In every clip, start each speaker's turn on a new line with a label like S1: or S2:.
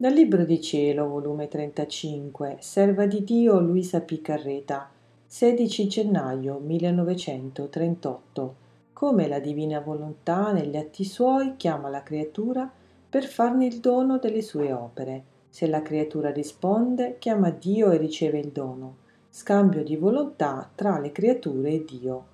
S1: Dal Libro di Cielo, volume 35, Serva di Dio Luisa Piccarreta, 16 gennaio 1938. Come la divina volontà negli atti suoi chiama la creatura per farne il dono delle sue opere. Se la creatura risponde, chiama Dio e riceve il dono. Scambio di volontà tra le creature e Dio.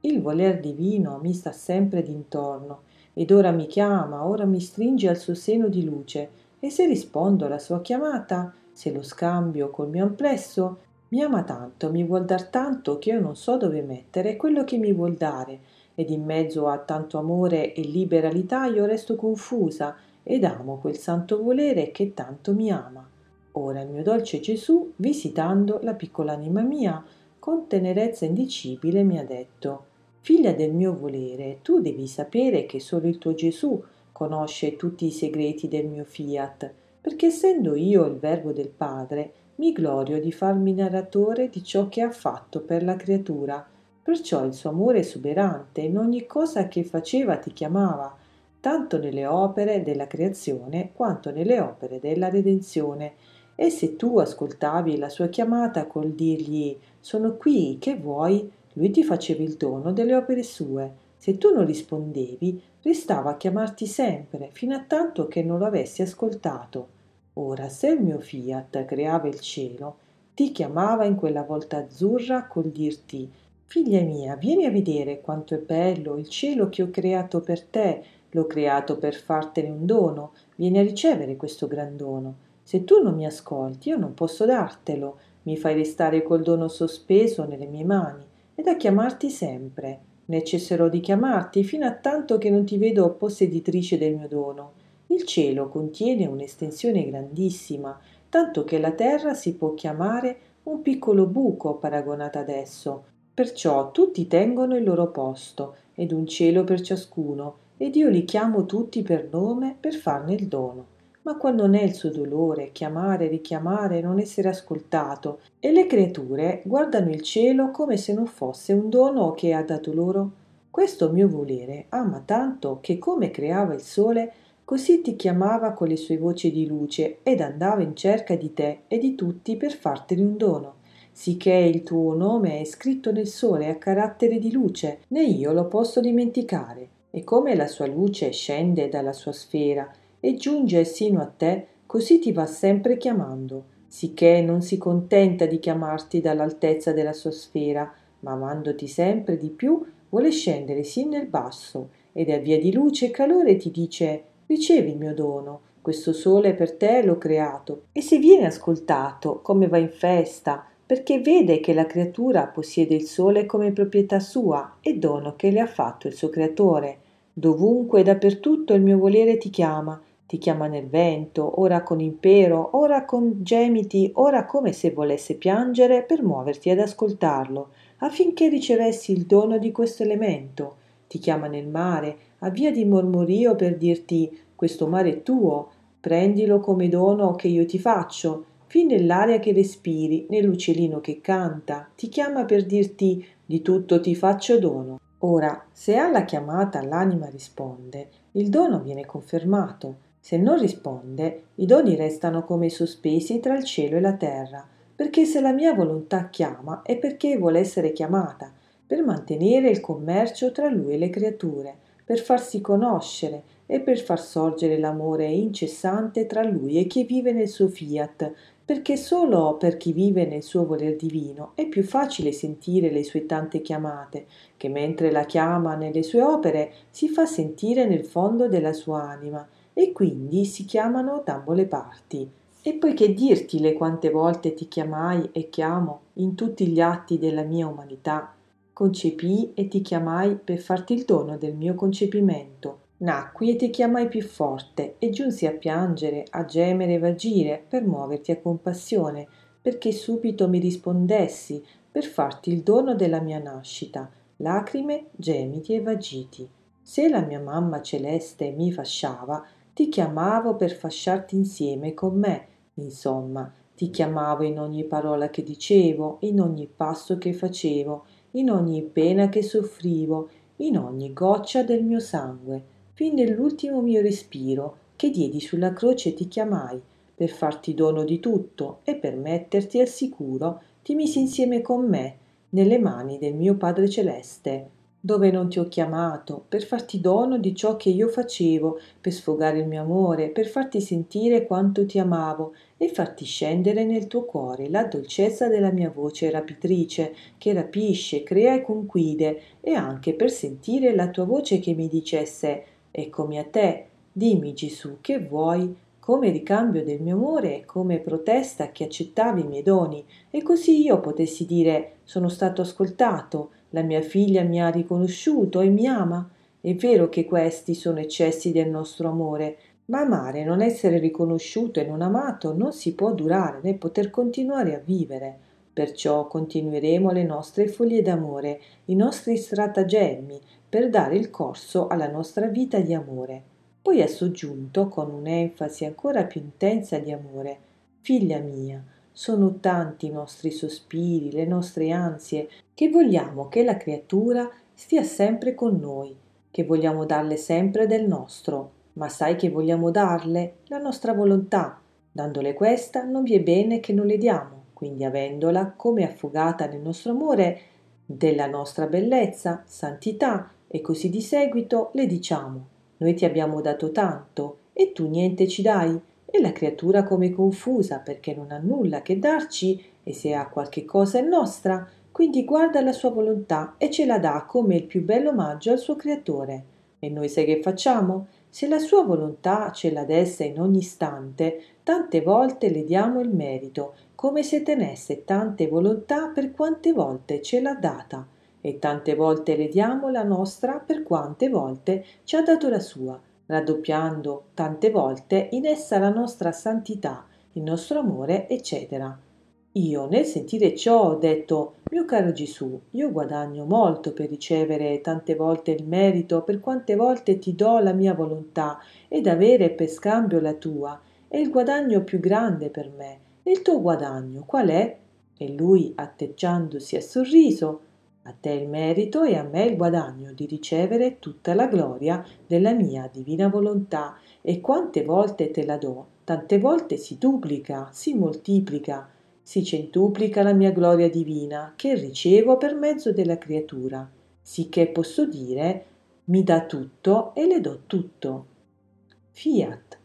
S1: Il voler divino mi sta sempre d'intorno ed ora mi chiama, ora mi stringe al suo seno di luce e se rispondo alla sua chiamata, se lo scambio col mio amplesso, mi ama tanto, mi vuol dar tanto che io non so dove mettere quello che mi vuol dare, ed in mezzo a tanto amore e liberalità io resto confusa ed amo quel santo volere che tanto mi ama. Ora il mio dolce Gesù, visitando la piccola anima mia, con tenerezza indicibile mi ha detto Figlia del mio volere, tu devi sapere che solo il tuo Gesù conosce tutti i segreti del mio fiat, perché essendo io il verbo del Padre, mi glorio di farmi narratore di ciò che ha fatto per la creatura. Perciò il suo amore esuberante in ogni cosa che faceva ti chiamava, tanto nelle opere della creazione quanto nelle opere della redenzione. E se tu ascoltavi la sua chiamata col dirgli sono qui, che vuoi? Lui ti faceva il dono delle opere sue. Se tu non rispondevi, restava a chiamarti sempre, fino a tanto che non lo avessi ascoltato. Ora, se il mio fiat creava il cielo, ti chiamava in quella volta azzurra col dirti Figlia mia, vieni a vedere quanto è bello il cielo che ho creato per te, l'ho creato per fartene un dono, vieni a ricevere questo gran dono. Se tu non mi ascolti, io non posso dartelo, mi fai restare col dono sospeso nelle mie mani. Ed a chiamarti sempre ne cesserò di chiamarti fino a tanto che non ti vedo posseditrice del mio dono. Il cielo contiene un'estensione grandissima, tanto che la terra si può chiamare un piccolo buco paragonata ad esso. Perciò tutti tengono il loro posto, ed un cielo per ciascuno, ed io li chiamo tutti per nome per farne il dono ma qual non è il suo dolore chiamare, richiamare, non essere ascoltato, e le creature guardano il cielo come se non fosse un dono che ha dato loro? Questo mio volere ama tanto che come creava il sole, così ti chiamava con le sue voci di luce ed andava in cerca di te e di tutti per fartene un dono sicché il tuo nome è scritto nel sole a carattere di luce, né io lo posso dimenticare. E come la sua luce scende dalla sua sfera e giunge sino a te, così ti va sempre chiamando, sicché non si contenta di chiamarti dall'altezza della sua sfera, ma amandoti sempre di più vuole scendere sin nel basso ed a via di luce e calore ti dice ricevi il mio dono, questo sole per te l'ho creato e se viene ascoltato come va in festa perché vede che la creatura possiede il sole come proprietà sua e dono che le ha fatto il suo creatore. Dovunque e dappertutto il mio volere ti chiama ti chiama nel vento, ora con impero, ora con gemiti, ora come se volesse piangere per muoverti ad ascoltarlo, affinché ricevessi il dono di questo elemento. Ti chiama nel mare, a via di mormorio per dirti questo mare è tuo, prendilo come dono che io ti faccio, fin nell'aria che respiri, nell'uccellino che canta, ti chiama per dirti di tutto ti faccio dono. Ora, se alla chiamata l'anima risponde, il dono viene confermato, se non risponde, i doni restano come sospesi tra il cielo e la terra, perché se la mia volontà chiama è perché vuole essere chiamata, per mantenere il commercio tra lui e le creature, per farsi conoscere e per far sorgere l'amore incessante tra lui e chi vive nel suo fiat, perché solo per chi vive nel suo voler divino è più facile sentire le sue tante chiamate, che mentre la chiama nelle sue opere si fa sentire nel fondo della sua anima, e quindi si chiamano da ambo le parti. E poi che dirtile quante volte ti chiamai e chiamo in tutti gli atti della mia umanità. Concepii e ti chiamai per farti il dono del mio concepimento. Nacqui e ti chiamai più forte e giunsi a piangere, a gemere e vagire per muoverti a compassione, perché subito mi rispondessi per farti il dono della mia nascita, lacrime, gemiti e vagiti. Se la mia mamma celeste mi fasciava, ti chiamavo per fasciarti insieme con me, insomma, ti chiamavo in ogni parola che dicevo, in ogni passo che facevo, in ogni pena che soffrivo, in ogni goccia del mio sangue, fin nell'ultimo mio respiro che diedi sulla croce ti chiamai, per farti dono di tutto e per metterti al sicuro ti misi insieme con me nelle mani del mio Padre Celeste, dove non ti ho chiamato, per farti dono di ciò che io facevo, per sfogare il mio amore, per farti sentire quanto ti amavo e farti scendere nel tuo cuore la dolcezza della mia voce rapitrice, che rapisce, crea e conquide, e anche per sentire la tua voce che mi dicesse Eccomi a te, dimmi Gesù che vuoi, come ricambio del mio amore e come protesta che accettavi i miei doni, e così io potessi dire sono stato ascoltato, la mia figlia mi ha riconosciuto e mi ama. È vero che questi sono eccessi del nostro amore, ma amare non essere riconosciuto e non amato non si può durare né poter continuare a vivere. Perciò continueremo le nostre foglie d'amore, i nostri stratagemmi per dare il corso alla nostra vita di amore. Poi ha soggiunto con un'enfasi ancora più intensa di amore: Figlia mia, sono tanti i nostri sospiri, le nostre ansie, che vogliamo che la creatura stia sempre con noi, che vogliamo darle sempre del nostro, ma sai che vogliamo darle? La nostra volontà. Dandole questa non vi è bene che non le diamo, quindi avendola come affogata nel nostro amore della nostra bellezza, santità e così di seguito le diciamo noi ti abbiamo dato tanto e tu niente ci dai e la creatura come confusa perché non ha nulla che darci e se ha qualche cosa è nostra, quindi guarda la sua volontà e ce la dà come il più bello omaggio al suo creatore. E noi sai che facciamo? Se la sua volontà ce la desse in ogni istante, tante volte le diamo il merito, come se tenesse tante volontà per quante volte ce l'ha data, e tante volte le diamo la nostra per quante volte ci ha dato la sua raddoppiando tante volte in essa la nostra santità, il nostro amore, eccetera. Io nel sentire ciò ho detto, mio caro Gesù, io guadagno molto per ricevere tante volte il merito per quante volte ti do la mia volontà ed avere per scambio la tua. È il guadagno più grande per me. E il tuo guadagno qual è? E lui, atteggiandosi a sorriso, a te il merito e a me il guadagno di ricevere tutta la gloria della mia divina volontà e quante volte te la do, tante volte si duplica, si moltiplica, si centuplica la mia gloria divina che ricevo per mezzo della creatura, sicché posso dire mi dà tutto e le do tutto. Fiat.